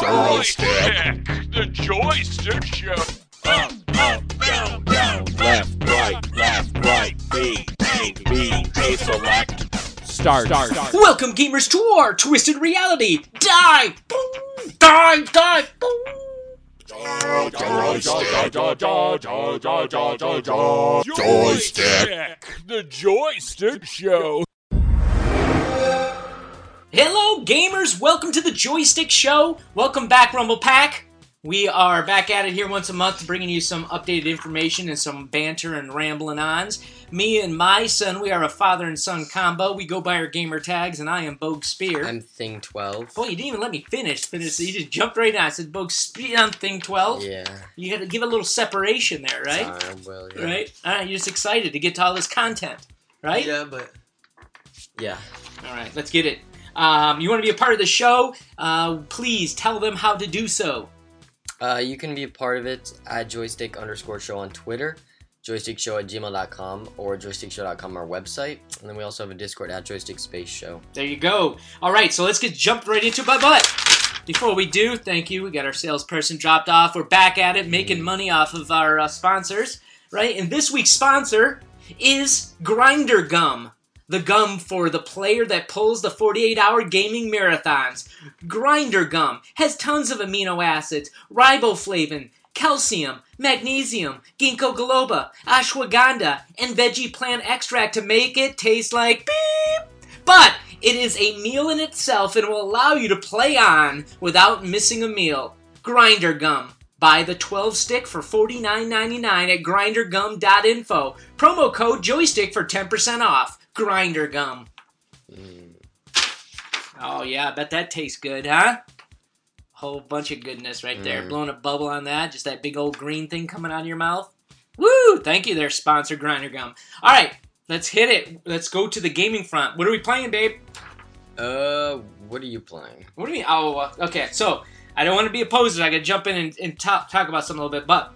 Joystick! The Joystick Show! Up, up, down, down, left, right, left, right, B, A, B, A select. Start. Start. Welcome, gamers, to our twisted reality. Die, boom, die, die, boom. Joystick! The Joystick Show! Hello, gamers. Welcome to the Joystick Show. Welcome back, Rumble Pack. We are back at it here once a month, bringing you some updated information and some banter and rambling ons. Me and my son, we are a father and son combo. We go by our gamer tags, and I am Bogue Spear. I'm Thing 12. Boy, you didn't even let me finish. Finish. You just jumped right on. I said Bogue Spear on Thing Twelve. Yeah. You got to give a little separation there, right? Sorry, well, yeah. Right. All right. You're just excited to get to all this content, right? Yeah, but. Yeah. All right. Let's get it. Um, you want to be a part of the show? Uh, please tell them how to do so. Uh, you can be a part of it at joystick underscore show on Twitter, joystickshow at gmail.com, or joystickshow.com, our website. And then we also have a Discord at joystick space show. There you go. All right, so let's get jumped right into it. But, but before we do, thank you. We got our salesperson dropped off. We're back at it, making money off of our uh, sponsors, right? And this week's sponsor is Grinder Gum, the gum for the player that pulls the 48-hour gaming marathons. Grinder Gum has tons of amino acids, riboflavin, calcium, magnesium, ginkgo biloba, ashwagandha, and veggie plant extract to make it taste like beep. But it is a meal in itself and will allow you to play on without missing a meal. Grinder Gum. Buy the 12 stick for $49.99 at grindergum.info. Promo code joystick for 10% off. Grinder Gum. Oh, yeah, I bet that tastes good, huh? Whole bunch of goodness right there. Mm. Blowing a bubble on that. Just that big old green thing coming out of your mouth. Woo! Thank you there, sponsor Grinder Gum. All right, let's hit it. Let's go to the gaming front. What are we playing, babe? Uh, what are you playing? What do you mean? Oh, uh, okay. So I don't want to be a poser. I got to jump in and, and talk, talk about something a little bit. But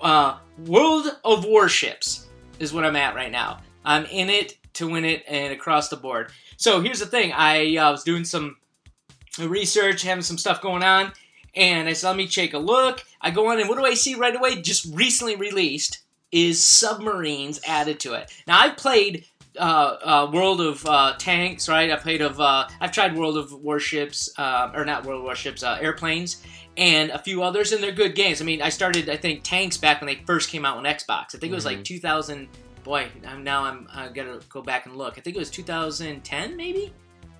uh, World of Warships is what I'm at right now. I'm in it to win it and across the board. So here's the thing. I uh, was doing some research, having some stuff going on, and I said, let me take a look. I go on, and what do I see right away? Just recently released is submarines added to it. Now I've played uh, uh, World of uh, Tanks, right? I've played of uh, I've tried World of Warships, uh, or not World of Warships, uh, airplanes, and a few others, and they're good games. I mean, I started I think Tanks back when they first came out on Xbox. I think it was like 2000. Boy, I'm, now I'm I gotta go back and look. I think it was 2010, maybe.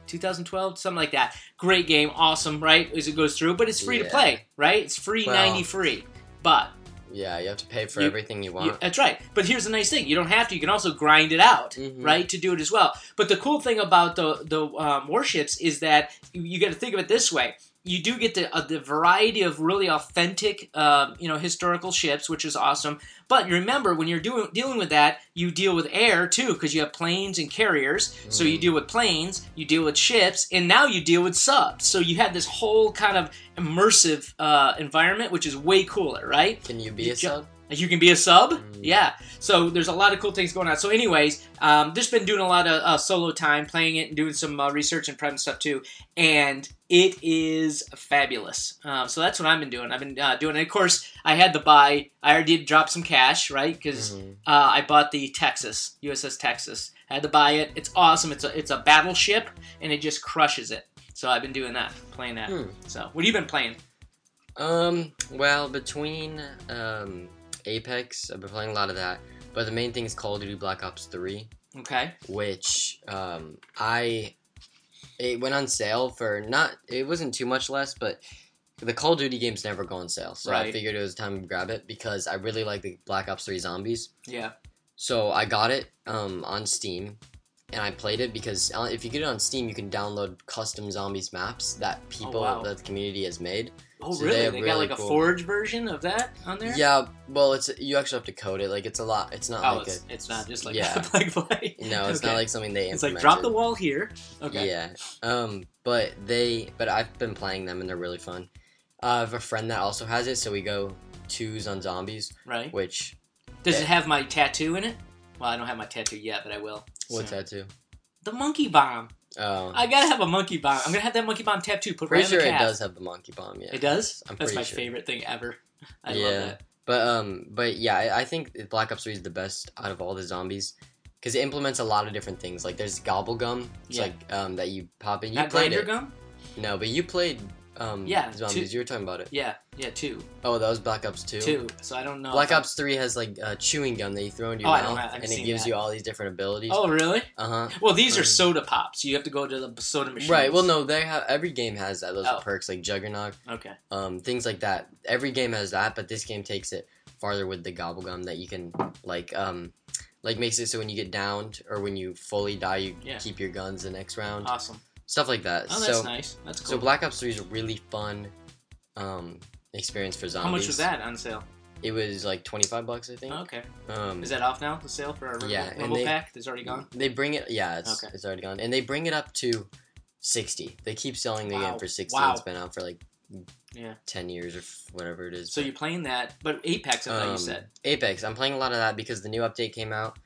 2012, something like that. Great game, awesome, right? As it goes through, but it's free to play, right? It's free, Well- 90 free. But Yeah, you have to pay for You- everything you you- want. that's right. But here's the nice thing: you don't have to. You can also grind it out, Mhm. right, to do it as well. But the cool thing about the the um, warships is that you, you got to think of it this way: you do get the uh, the variety of really authentic, uh, you know, historical ships, which is awesome. But remember, when you're doing dealing with that, you deal with air too, because you have planes and carriers. So you deal with planes, you deal with ships, and now you deal with subs. So you have this whole kind of immersive uh, environment, which is way cooler, right? Can you be You a ju- sub? You can be a sub, Mm. yeah. So there's a lot of cool things going on. So, anyways, um, just been doing a lot of uh, solo time, playing it, and doing some uh, research and prep and stuff too. And it is fabulous. Um, so that's what I've been doing. I've been uh, doing. And of course, I had to buy. I already did drop some cash, right? Because Mhm. uh, I bought the Texas USS Texas. I had to buy it. It's awesome. It's a it's a battleship, and it just crushes it. So I've been doing that, playing that. Hmm. So what have you been playing? Um, well, between um, Apex, I've been playing a lot of that. But the main thing is Call of Duty Black Ops 3. Okay. which um, I it went on sale for not it wasn't too much less, but the Call of Duty games never go on sale, so I figured it was time to grab it because I really like the Black Ops Three Zombies. Yeah. So I got it um, on Steam, and I played it because uh, if you get it on Steam, you can download custom zombies maps that people wow. that the community has made. Oh, So really? they They, have got really like a Forge version of that on there? Yeah, well, it's you actually have to code it. Like it's a lot. It's not Oh, like it's, a it's not just like yeah. plug play. no. It's Okay. not like something they. It's like drop the wall here. Okay. Yeah. Um, but they, but I've been playing them and they're really fun. Uh, I have a friend that also has it, so we go twos on zombies, Right. which Does it have my tattoo in it? Well, I don't have my tattoo yet, but I will. What soon. that too? The monkey bomb. Oh, I gotta have a monkey bomb. I'm gonna have that monkey bomb tattoo. Put pretty right sure it does have the monkey bomb. Yeah, It does. I'm That's my sure. favorite thing ever. I Yeah. love that. But um, but yeah, I, I think Black Ops Three is the best out of all the zombies because it implements a lot of different things. Like there's gobble gum, it's Yeah. like um that you pop in. You Not played it. gum. No, but you played um Yeah, zombies. two- You were talking about it. Yeah, yeah, two, Oh, that was Black Ops Two. two. So I don't know. Black Ops Three has like a chewing gum that you throw into Oh, your don't mouth, have- and it gives that. you all these different abilities. Oh, really? Uh huh. Well, these are Um, soda pops. You have to go to the soda machine. Right. Well, no, they have every game has that. Those Oh. perks like Juggernaut, Okay. um, things like that. Every game has that, but this game takes it farther with the gobble gum that you can like um like makes it so when you get downed or when you fully die you Yeah. keep your guns the next round Awesome. Stuff like that Oh, that's so nice. That's cool. so black ops 3 is a really fun um experience for zombies How much was that on sale? it was like 25 bucks i think Oh, okay. um Is that off now? The sale for our Rumble, Yeah, Rumble they- pack? It's already gone. they bring it yeah it's, Okay. it's already gone and they bring it up to 60 they keep selling the Wow. game for 60 Wow. it's been out for like Yeah. 10 years or f- whatever it is So you're playing that, but Apex, I thought you Um, said. Apex. I'm playing a lot of that because the new update came out.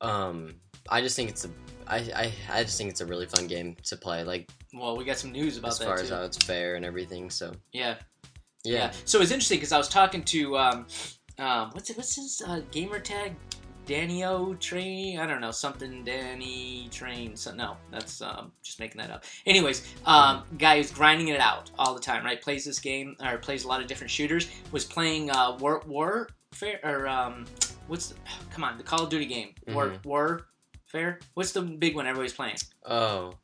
Um, I just think it's a, I, I, I just think it's a really fun game to play. Like Well, we got some news about as that far too. as how it's fair and everything. So yeah. yeah, So it's interesting because I was talking to um, um, what's it? What's his uh, gamer tag? Danny O Train? I don't know something. Danny Train. So, no, that's um, just making that up. Anyways, um, guy who's grinding it out all the time. Right? Plays this game or plays a lot of different shooters. Was playing uh, War Warfare or um, what's the, come on the Call of Duty game? War Mhm. Warfare. What's the big one everybody's playing? oh,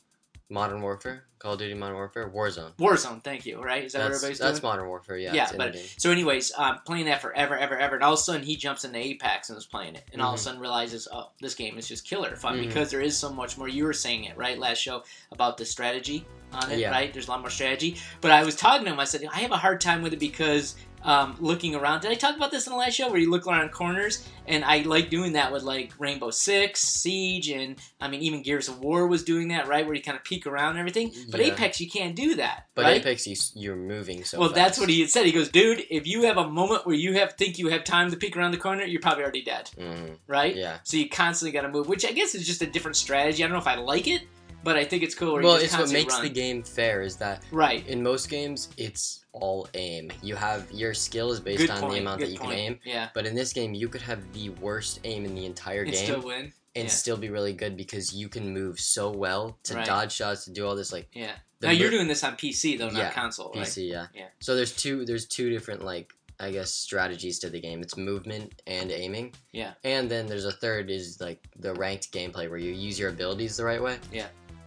Modern Warfare, Call of Duty Modern Warfare, Warzone. Warzone. Thank you. Right? Is that what That's, everybody's that's doing? Modern Warfare. Yeah, Yeah, but-. So, anyways, um, playing that forever, ever, ever, and all of a sudden he jumps into Apex and is playing it, and all of a Mhm. sudden realizes, oh, this game is just killer fun Mhm. because there is so much more. You were saying it right last show about the strategy on it, Yeah. right? There's a lot more strategy. But I was talking to him. I said I have a hard time with it because um, looking around. Did I talk about this in the last show where you look around corners? And I like doing that with like Rainbow Six, Siege, and I mean even Gears of War was doing that, right? Where you kind of peek around and everything. But Yeah. Apex, you can't do that. But right? Apex, you, you're moving so. well, that's what he had said. He goes, dude, if you have a moment where you have think you have time to peek around the corner, you're probably already dead, Mhm. right? Yeah. So you constantly got to move, which I guess is just a different strategy. I don't know if I like it, but I think it's cool. Where Well, it's what makes run. the game fair is that right. in most games it's all aim. You have your skill is based Good on point. the amount good that you point. can aim. Yeah, But in this game, you could have the worst aim in the entire and game still win. and yeah. still be really good because you can move so well to Right. dodge shots to do all this like Yeah. now you're mo- doing this on PC though, not Yeah, console, right? PC, yeah. Yeah. So there's two there's two different like I guess strategies to the game. It's movement and aiming. Yeah. And then there's a third is like the ranked gameplay where you use your abilities the right way. Yeah.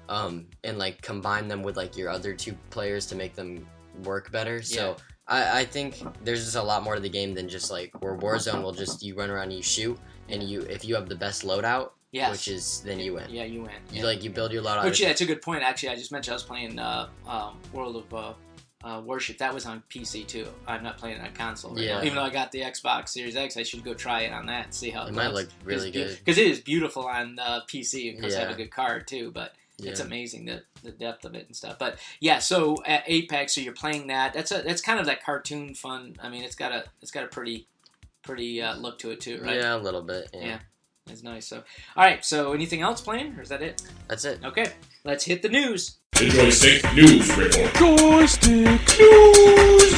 Um and like combine them with like your other two players to make them work better. So I, I think there's just a lot more to the game than just like where Warzone will just you run around and you shoot and you if you have the best loadout, Yes. which is then you win. Yeah, you win. You Yeah. like you build your loadout. Which yeah, it's a good point. Actually, I just mentioned I was playing uh, um, World of uh, uh, Worship. That was on PC too. I'm not playing it on console. Right Yeah. Now. Even though I got the Xbox Series X, I should go try it on that and see how it, It might look really good. because it is beautiful on uh, PC. And because I have a good card too, but it's amazing the, the depth of it and stuff. But yeah, so at Apex, so you're playing that. That's a that's kind of that cartoon fun. I mean, it's got a it's got a pretty pretty uh, look to it too, right? Yeah, a little bit. Yeah. Yeah. It's nice. So, all right. So, anything else playing, or is that it? That's it. Okay, let's hit the news. The Joystick News Report. Joystick News!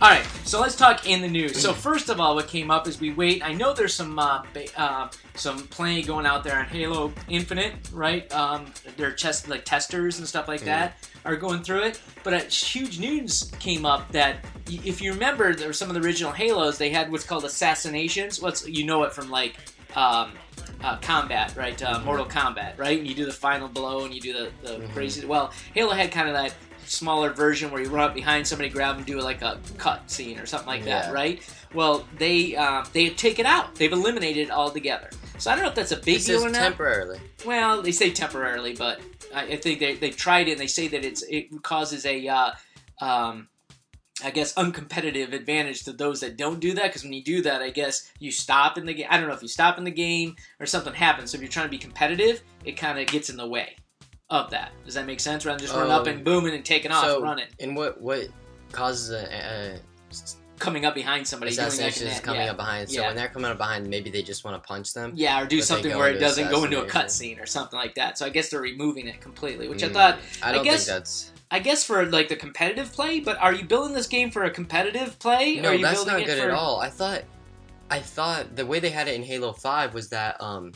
All right, so let's talk in the news. So first of all, what came up is we wait. I know there's some uh, ba- uh, some playing going out there on Halo Infinite, right? Um, they're test like testers and stuff like that are going through it. But a huge news came up that y- if you remember, there were some of the original Halos. They had what's called assassinations. What's you know it from like. Um, uh, combat, right? Uh, Mortal Kombat, right? And you do the final blow and you do the, the Mhm. crazy. Well, Halo had kind of that smaller version where you run up behind somebody, grab them, do like a cut scene or something like that, right? Well, they uh, they take it out. They've eliminated it altogether. So I don't know if that's a big It deal or not. temporarily. well, they say temporarily, but I, I think they they tried it and they say that it's it causes a. Uh, um, I guess uncompetitive advantage to those that don't do that because when you do that, I guess you stop in the game. I don't know if you stop in the game or something happens. So if you're trying to be competitive, it kind of gets in the way of that. Does that make sense? Rather than just running up Um, and booming and taking off so- and running. And what what causes a, a coming up behind somebody. assassination is coming yeah. up behind. So Yeah. when they're coming up behind, maybe they just want to punch them. Yeah, or do something where it doesn't go into a cutscene or something like that. So I guess they're removing it completely, which I Mm, thought I don't guess- think that's. I guess for like the competitive play, but are you building this game for a competitive play? or No, that's not good for... at all. I thought, I thought the way they had it in Halo Five was that um,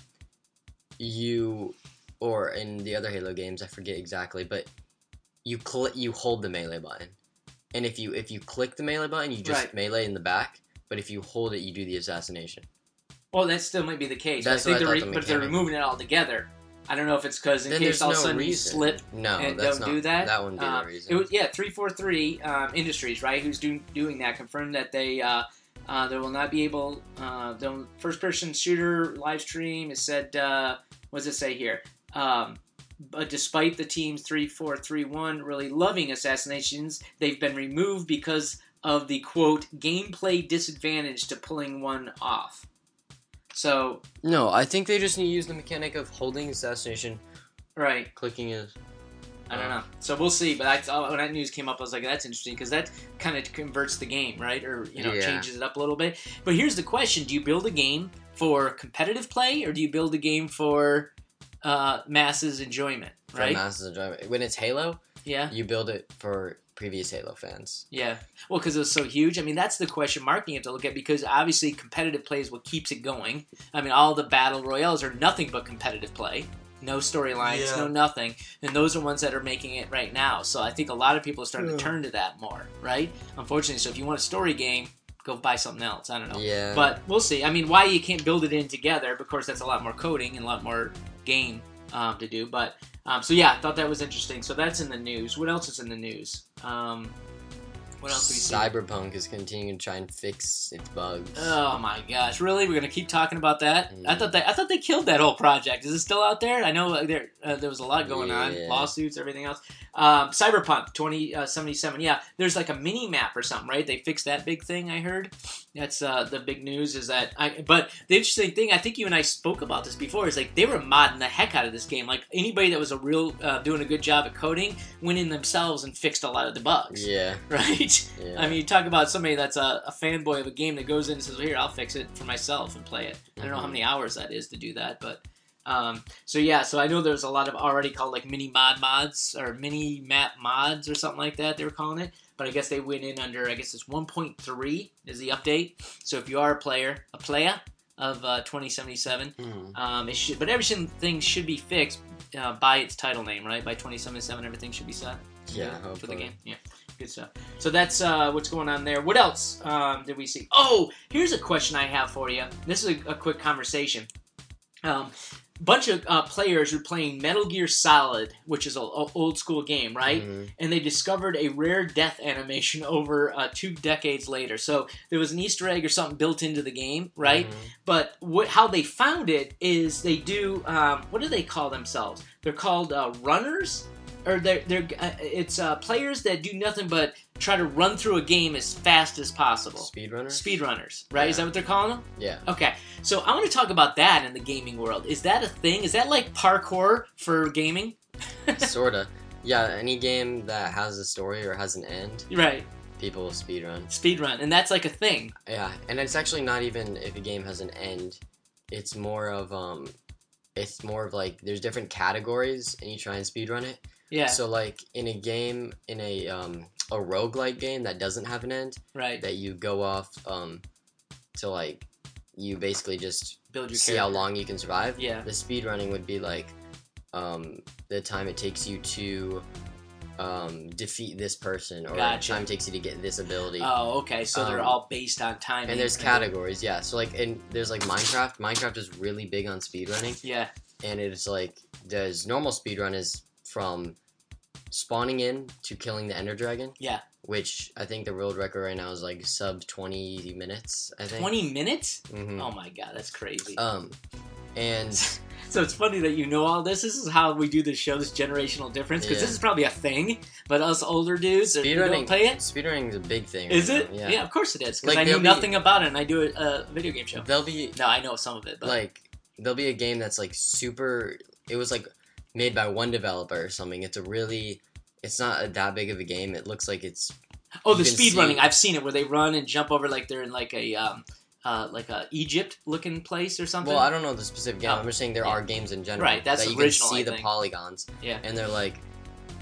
you, or in the other Halo games, I forget exactly, but you click, you hold the melee button, and if you if you click the melee button, you just Right. melee in the back. But if you hold it, you do the assassination. Well, that still might be the case. That's I think they're thought the but they're removing it all together. I don't know if it's because in then case all no of a sudden you slip No, and that's don't not, do that. That wouldn't be Um, the reason. It was yeah, three four three um, Industries, right? Who's doing doing that? Confirmed that they uh, uh, they will not be able. Uh, the first person shooter live stream is said. Uh, what does it say here? Um, but despite the team's three four three one really loving assassinations, they've been removed because of the quote gameplay disadvantage to pulling one off. So no, I think they just need to use the mechanic of holding assassination, right, clicking is. I don't know. So we'll see. But I thought when that news came up, I was like, that's interesting because that kind of converts the game, right? Or you know, Yeah. changes it up a little bit. But here's the question: Do you build a game for competitive play, or do you build a game for uh, masses enjoyment? For Right? masses enjoyment. When it's Halo, Yeah. you build it for previous Halo fans. Yeah. Well, because it was so huge. I mean, that's the question marketing you have to look at because obviously competitive play is what keeps it going. I mean, all the battle royales are nothing but competitive play. No storylines, Yeah. no nothing. And those are ones that are making it right now. So I think a lot of people are starting Yeah. to turn to that more, right? Unfortunately, so if you want a story game, go buy something else. I don't know. Yeah. But we'll see. I mean, why you can't build it in together? Of course, that's a lot more coding and a lot more game um, to do. But um, so yeah, I thought that was interesting. So that's in the news. What else is in the news? Um, what else do we see? Cyberpunk is continuing to try and fix its bugs. Oh my gosh! Really, we're gonna keep talking about that? I Mm. thought they I thought they killed that whole project. Is it still out there? I know there uh, there was a lot going on, lawsuits, everything else. Um, Cyberpunk twenty seventy seven. Yeah, there's like a mini map or something, right? They fixed that big thing. I heard. That's uh, the big news. Is that I? But the interesting thing, I think you and I spoke about this before, is like they were modding the heck out of this game. Like anybody that was a real uh, doing a good job at coding went in themselves and fixed a lot of the bugs. Yeah. Right. Yeah. I mean, you talk about somebody that's a, a fanboy of a game that goes in and says, well, "Here, I'll fix it for myself and play it." I don't know how Mhm. many hours that is to do that, but um, so yeah. So I know there's a lot of already called like mini mod mods or mini map mods or something like that. They were calling it, but I guess they went in under. I guess it's 1.3 is the update. So if you are a player, a player of uh, 2077, Mhm. um, it should. But everything should be fixed uh, by its title name, right? By 2077, everything should be set Yeah. for the game. Yeah, good stuff. So that's uh, what's going on there. What else um, did we see? Oh, here's a question I have for you. This is a, a quick conversation. Um, bunch of uh, players were playing Metal Gear Solid, which is an old school game, right? Mhm. And they discovered a rare death animation over uh, two decades later. So there was an Easter egg or something built into the game, right? Mhm. But what, how they found it is they do um, what do they call themselves? They're called uh, runners, or they're they're uh, it's uh, players that do nothing but try to run through a game as fast as possible. Speedrunner. Speedrunners, right? Is that what they're calling them? Yeah. Okay, so I want to talk about that in the gaming world. Is that a thing? Is that like parkour for gaming? Sorta. Yeah. Any game that has a story or has an end, Right, people speedrun. speedrun, and that's like a thing. Yeah, and it's actually not even if a game has an end. It's more of um, it's more of like there's different categories, and you try and speedrun it. Yeah, So like in a game, in a um, a roguelike game that doesn't have an end, right. that you go off um, to like you basically just Build your see how long you can survive. Yeah. The speed running would be like um, the time it takes you to um, defeat this person, or Gotcha. the time it takes you to get this ability. Oh, okay. So they're Um, all based on time. and there's categories, yeah. So like, and there's like Minecraft. Minecraft is really big on speedrunning, Yeah, and it's like there's normal speedrun is from spawning in to killing the Ender Dragon. Yeah. Which I think the world record right now is like sub twenty minutes. I think. twenty minutes. Mhm. Oh my god, that's crazy. Um, and so it's funny that you know all this. This is how we do this show, this generational difference, because Yeah. this is probably a thing. But us older dudes that don't speedrunning, play it, speedrunning is a big thing. is right it? now, Yeah. of course it is. Because Like, I knew be- nothing about it, and I do a, a video game show. There'll be No, I know some of it, but like there'll be a game that's like super. It was like made by one developer or something. It's a really. It's not a, that big of a game. It looks like it's Oh, the speed running. I've seen it where they run and jump over like they're in like a um, uh, like a Egypt looking place or something. Well, I don't know the specific game. Oh, I'm just saying there yeah. are games in general Right, that's that you original, can see the polygons. Yeah. and they're like,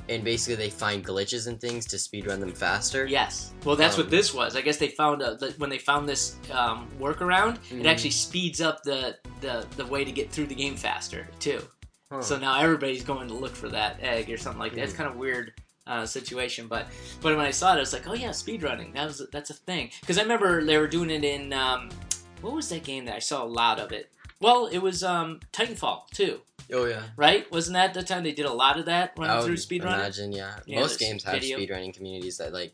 and basically they find glitches and things to speedrun them faster. Yes. Well, that's Um, what this was. I guess they found a, that when they found this um, workaround, it Mhm. actually speeds up the, the the way to get through the game faster too. Huh. So now everybody's going to look for that egg or something like that. It's Mhm. kind of weird uh, situation, but but when I saw it, I was like, oh yeah, speedrunning. That was that's a thing. Because I remember they were doing it in um, what was that game that I saw a lot of it. Well, it was um, Titanfall too, oh yeah. right? Wasn't that the time they did a lot of that running I through speedrunning? imagine, yeah. Yeah, Most games have video. speedrunning communities that like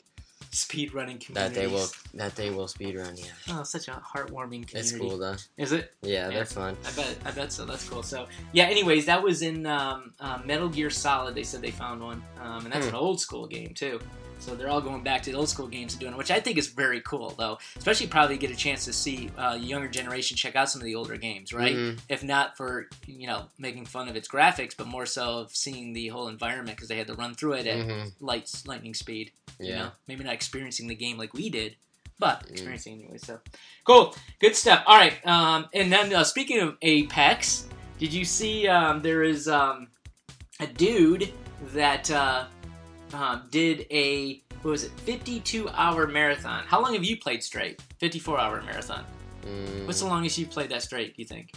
Speedrunning communities. that they will that they will speedrun. Yeah, Oh, such a heartwarming community. it's cool though. Is it? Yeah, Yeah. they're fun. I bet. I bet so. That's cool. So yeah. Anyways, that was in um, uh, Metal Gear Solid. They said they found one, um, and that's Hmm. an old school game too. So they're all going back to the old school games and doing it, which I think is very cool, though. Especially probably get a chance to see uh, younger generation check out some of the older games, right? Mhm. If not for you know making fun of its graphics, but more so of seeing the whole environment because they had to run through it at Mhm. light lightning speed. Yeah. You know, maybe not experiencing the game like we did, but Mm. experiencing anyway. So cool, good stuff. All right, um, and then uh, speaking of Apex, did you see um, there is um, a dude that uh, um, did a what was it, fifty-two hour marathon? How long have you played straight? Fifty-four hour marathon. Mm, What's the longest you played that straight? Do you think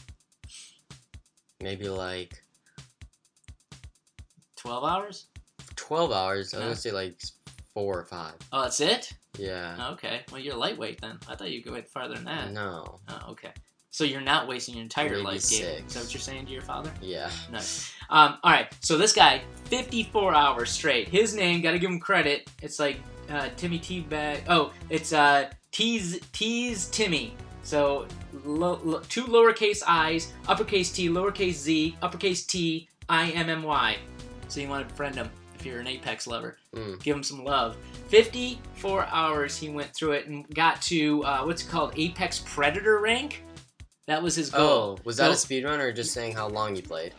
maybe like twelve hours? twelve hours? I was Yeah. gonna say like four or five. Oh, that's it. Yeah. Okay, well you're lightweight then. I thought you could wait farther than that. No. Oh, okay. So you're not wasting your entire Maybe life gaming. six. Is that what you're saying to your father? Yeah. Nice. Um, all right. So this guy, 54 hours straight. His name, got to give him credit. It's like uh, Timmy T bag. Oh, it's uh, T's T's Timmy. So lo- lo- two lowercase i's, uppercase T, lowercase z, uppercase T, I M M Y. So you want to friend him if you're an Apex lover. Mm. Give him some love. 54 hours he went through it and got to uh, what's it called Apex Predator rank. That was his goal. Oh, was that a speedrun or just saying how long you played?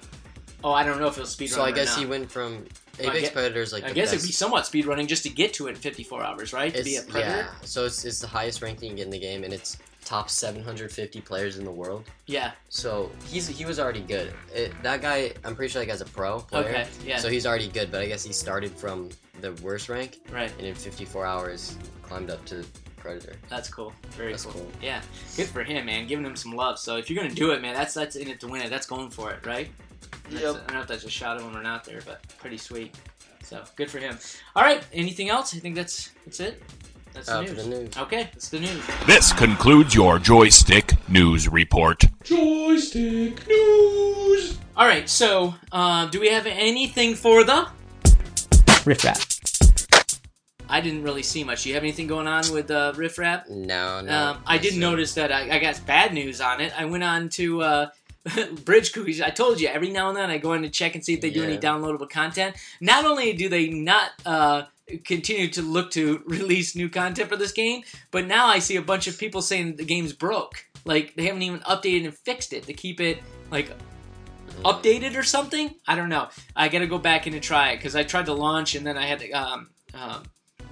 Oh, I don't know if it was speedrunning. so I guess he went from I Apex guess- Predator's like I guess best. it'd be somewhat speedrunning just to get to it in 54 hours, right? To be a predator. Yeah, so it's, it's the highest ranking you get in the game, and it's top 750 players in the world. Yeah. So he's he was already good. It, that guy, I'm pretty sure like as a pro player. Okay. Yeah. So he's already good, but I guess he started from the worst rank, right. and in 54 hours climbed up to Predator. That's cool. Very That's cool. cool. Yeah. Good for him, man. Giving him some love. So if you're gonna do it, man, that's that's in it to win it. That's going for it, right? Yep. I don't know if that's a shot of him or not there, but pretty sweet. So good for him. All right. Anything else? I think that's that's it. That's the Uh, news. for the news. Okay, that's the news. This concludes your joystick news report. Joystick News. All right. So, uh, do we have anything for the rift rap? I didn't really see much. Do you have anything going on with uh, rift rap? No, no. Um, I did notice that I, I got bad news on it. I went on to uh, Bridge Crew's. I told you every now and then I go in to check and see if they do any downloadable content. Not only do they not uh, continue to look to release new content for this game, but now I see a bunch of people saying the game's broke. Like they haven't even updated and fixed it to keep it like updated or something. I don't know. I got to go back in and try it because I tried to launch and then I had to um, um,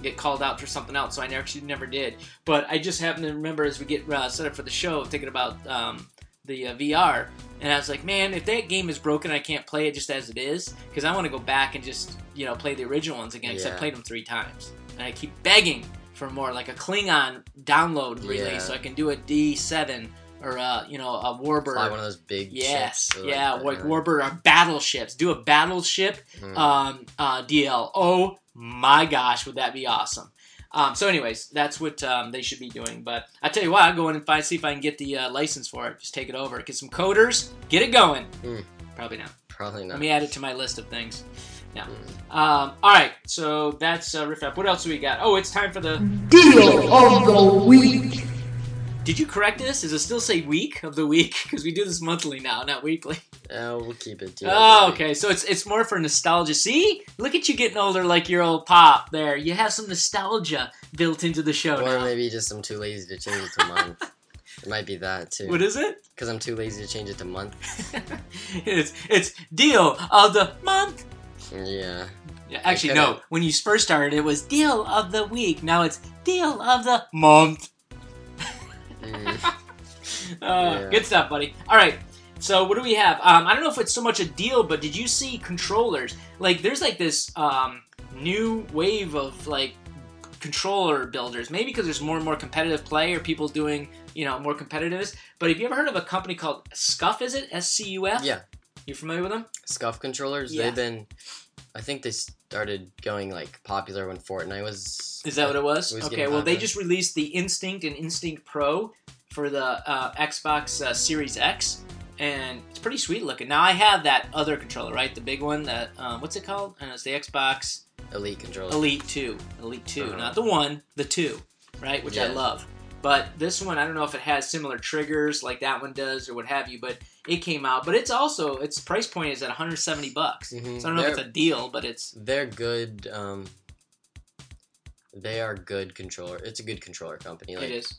get called out for something else, so I actually never did. But I just happen to remember as we get uh, set up for the show, thinking about um, the uh, VR, and I was like, man, if that game is broken, I can't play it just as it is because I want to go back and just you know play the original ones again because I played them three times, and I keep begging for more, like a Klingon download release, Yeah. so I can do a D7 or uh, you know a Warbird. Fly one of those big Yes, ships. like yeah, like uh, Warbird or battleships. Do a battleship hmm. um, uh, DL. Oh my gosh, would that be awesome? Um, so, anyways, that's what um, they should be doing. But I tell you what, I'll go in and find see if I can get the uh, license for it. Just take it over, get some coders, get it going. Mm. Probably not. Probably not. Let me add it to my list of things. Yeah. Mm. Um, all right, so that's uh, rift rap. What else do we got? Oh, it's time for the. Deal of the week. Did you correct this? Does it still say week of the week? Because we do this monthly now, not weekly. Uh, we'll keep it. Oh, okay. So it's it's more for nostalgia. See, look at you getting older, like your old pop. There, you have some nostalgia built into the show Or now. maybe just I'm too lazy to change it to month. it might be that too. What is it? Because I'm too lazy to change it to month. it's it's deal of the month. Yeah. Yeah, actually, no. When you first started, it was deal of the week. Now it's deal of the month. Mm. Uh, Yeah. Good stuff, buddy. All right. So what do we have? Um, I don't know if it's so much a deal, but did you see controllers? Like, there's like this um, new wave of like controller builders. Maybe because there's more and more competitive play, or people doing you know more competitiveness. But have you ever heard of a company called Scuf? Is it S C U F? Yeah. You familiar with them? Scuf controllers. Yeah. They've been. I think they started going like popular when Fortnite was. Is that what it was? Was okay, well, they just released the Instinct and Instinct Pro for the uh, Xbox uh, Series X, and it's pretty sweet looking. Now, I have that other controller, right? The big one that, um, what's it called? And it's the Xbox Elite controller. Elite 2. Elite 2, Uh-huh. not the one, the 2, right? Which I love. But this one, I don't know if it has similar triggers like that one does or what have you, but it came out. But it's also, its price point is at 170 bucks. Mhm. So I don't know if They're- it's a deal, but it's, They're good. Um, they are good controller. It's a good controller company. Like it is.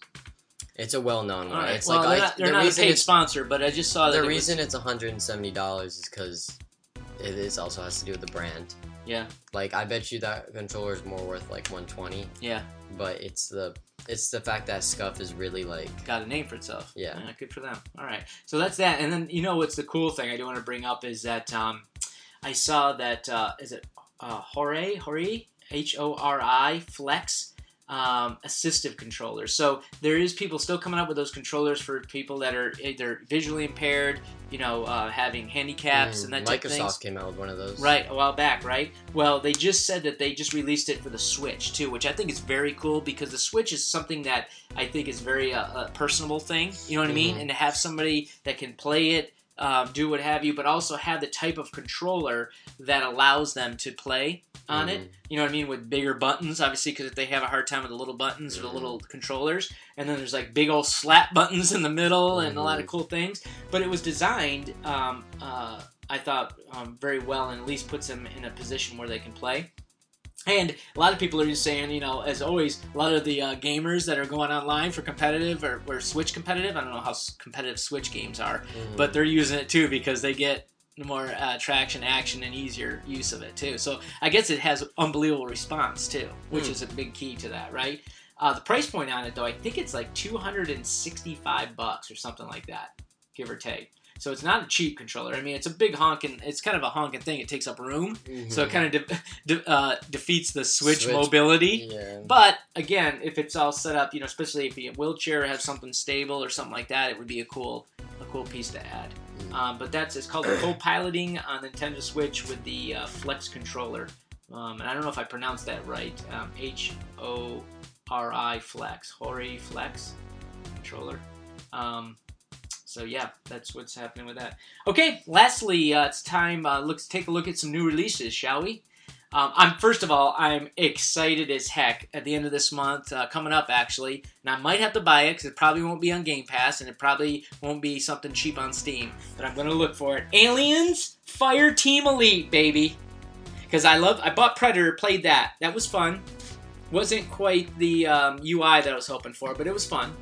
it's a well-known one. right. It's well, like they're not, they're the not a reason paid it's sponsor, but I just saw that the it reason was, it's 170 dollars is because it is also has to do with the brand. Yeah. Like I bet you that controller is more worth like 120, yeah, but it's the it's the fact that Scuf is really like got a name for itself. Yeah. good for them. All right, so that's that. And then you know what's the cool thing I do want to bring up is that um, I saw that uh, is it uh, Hori Hori H O R I Flex um, assistive controllers. So there is people still coming up with those controllers for people that are either visually impaired, you know, uh, having handicaps mm, and that type of things. Microsoft came out with one of those. Right, a while back, right? Well, they just said that they just released it for the Switch too, which I think is very cool because the Switch is something that I think is very uh, a personable thing. You know what I mean? Mhm. And to have somebody that can play it, um, do what have you, but also have the type of controller that allows them to play on it. Mhm. You know what I mean? With bigger buttons, obviously, because if they have a hard time with the little buttons or the little controllers. And then there's like big old slap buttons in the middle and a lot of Mhm. cool things. But it was designed, um, uh, I thought, um, very well and at least puts them in a position where they can play. And a lot of people are just saying, you know, as always, a lot of the uh, gamers that are going online for competitive or, or Switch competitive, I don't know how competitive Switch games are, Mhm. but they're using it too because they get more uh, traction, action, and easier use of it too. So I guess it has unbelievable response too, which Hmm. is a big key to that, right? Uh, the price point on it though, I think it's like two hundred and sixty-five bucks or something like that, give or take. So it's not a cheap controller. I mean, it's a big honking. It's kind of a honking thing. It takes up room, so it Mhm. kind of de- de- uh, defeats the Switch, Switch. mobility. yeah. But again, if it's all set up, you know, especially if you wheelchair have something stable or something like that, it would be a cool, a cool piece to add. Um, but that's it's called co-piloting on Nintendo Switch with the uh, Flex controller, um, and I don't know if I pronounced that right. Um, H O R I Flex, Hori Flex controller. Um, so yeah, that's what's happening with that. Okay, lastly, uh, it's time. Uh, let's take a look at some new releases, shall we? Um, I'm first of all, I'm excited as heck at the end of this month, uh, coming up actually, and I might have to buy it because it probably won't be on Game Pass, and it probably won't be something cheap on Steam. But I'm gonna look for it. Aliens Fireteam Elite, baby, because I love. I bought Predator, played that. That was fun. Wasn't quite the um, UI that I was hoping for, but it was fun.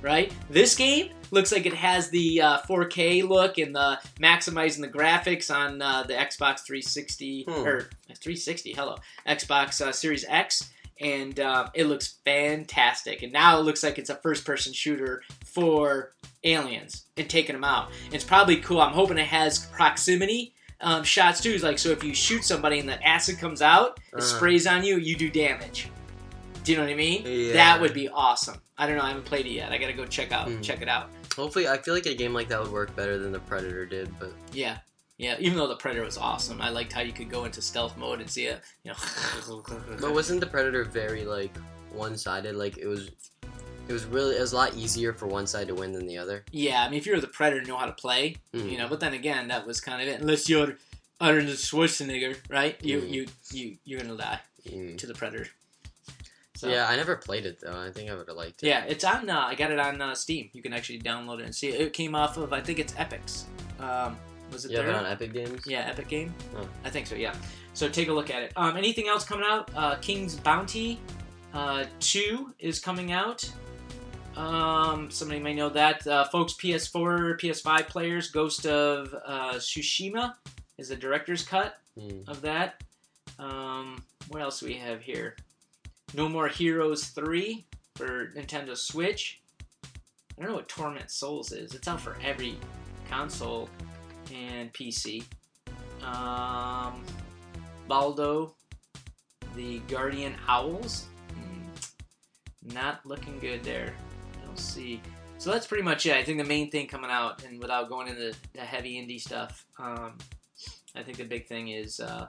Right? This game looks like it has the uh, 4K look and the maximizing the graphics on uh, the Xbox 360 Hmm. or 360. Hello, Xbox uh, Series X, and uh, it looks fantastic. And now it looks like it's a first-person shooter for aliens and taking them out. It's probably cool. I'm hoping it has proximity um, shots too. Like so, if you shoot somebody and the acid comes out, it Uh. sprays on you, you do damage. Do you know what I mean? Yeah. That would be awesome. I don't know. I haven't played it yet. I gotta go check out Hmm. check it out. Hopefully, I feel like a game like that would work better than the Predator did, but Yeah. Yeah, even though the Predator was awesome, I liked how you could go into stealth mode and see it, you know. but wasn't the Predator very like one-sided? Like it was, it was really it was a lot easier for one side to win than the other. yeah, I mean, if you're the Predator, you know how to play, Mm. you know. But then again, that was kind of it. Unless you're Arnold Schwarzenegger, right? You Mm. you you you're gonna die Mm. to the Predator. So, Yeah, I never played it though. I think I would have liked it. Yeah, it's on. Uh, I got it on uh, Steam. You can actually download it and see it. It came off of I think it's Epic's. Um, was it have there? on Epic Games. Yeah, Epic Game. Oh. I think so. Yeah. So take a look at it. Um, anything else coming out? Uh, King's Bounty uh, Two is coming out. Um, somebody may know that. Uh, folks, PS4, PS5 players, Ghost of uh, Tsushima is the director's cut Mm. of that. Um, what else do we have here? No More Heroes 3 for Nintendo Switch. I don't know what Torment Souls is. It's out for every console and PC. Um, Baldo, the Guardian Owls. Hmm, not looking good there. We'll see. So that's pretty much it. I think the main thing coming out, and without going into the heavy indie stuff, um, I think the big thing is uh,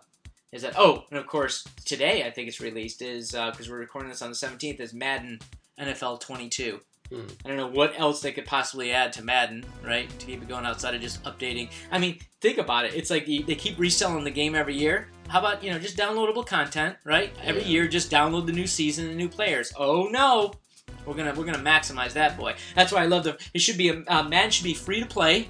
is that oh, and of course today I think it's released is because we're recording this on the 17th is Madden NFL 22. Hmm. I don't know what else they could possibly add to Madden, right? To keep it going outside of just updating. I mean, think about it. It's like they keep reselling the game every year. How about you know just downloadable content, right? Every year, just download the new season and new players. Oh no, we're gonna we're gonna maximize that boy. That's why I love the. It should be a uh, Madden should be free to play,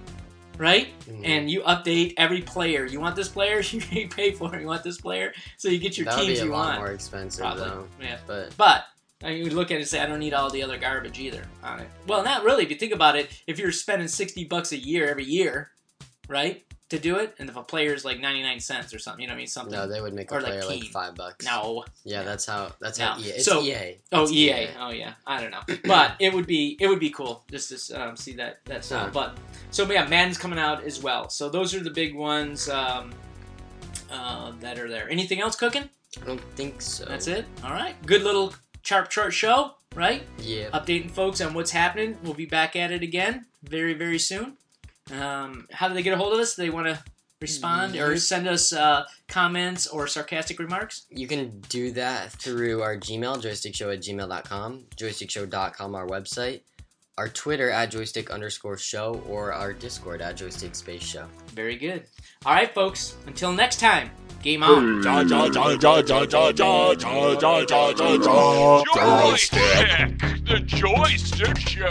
right? Mhm. And you update every player. You want this player, you pay for it. You want this player, so you get your that would teams be a lot want. more expensive Probably, though. yeah. But But I mean, you look at it and say, I don't need all the other garbage either on it. Well, not really. If you think about it, if you're spending sixty bucks a year every year, right, to do it, and if a player's like ninety nine cents or something, you know what I mean? Something. no, they would make a like player like Keen. five bucks. no. Yeah, that's how. That's No. how. EA. It's So- EA. Oh, It's EA. Oh, yeah. I don't know, but it would be it would be cool just to um, see that that stuff. Huh. But so yeah, Madden's coming out as well. So those are the big ones um, uh, that are there. Anything else cooking? I don't think so. That's it. All right. Good little chart chart show, right? Yeah. updating folks on what's happening. We'll be back at it again very, very soon. Um, how do they get a hold of us? Do they want to respond or send us uh, comments or sarcastic remarks? You can do that through our Gmail, joystickshow at gmail.com, joystickshow.com, our website, our Twitter at joystick underscore show, or our Discord at joystick space show. Very good. All right, folks. Until next time, game on. Joystick, The Joystick Show.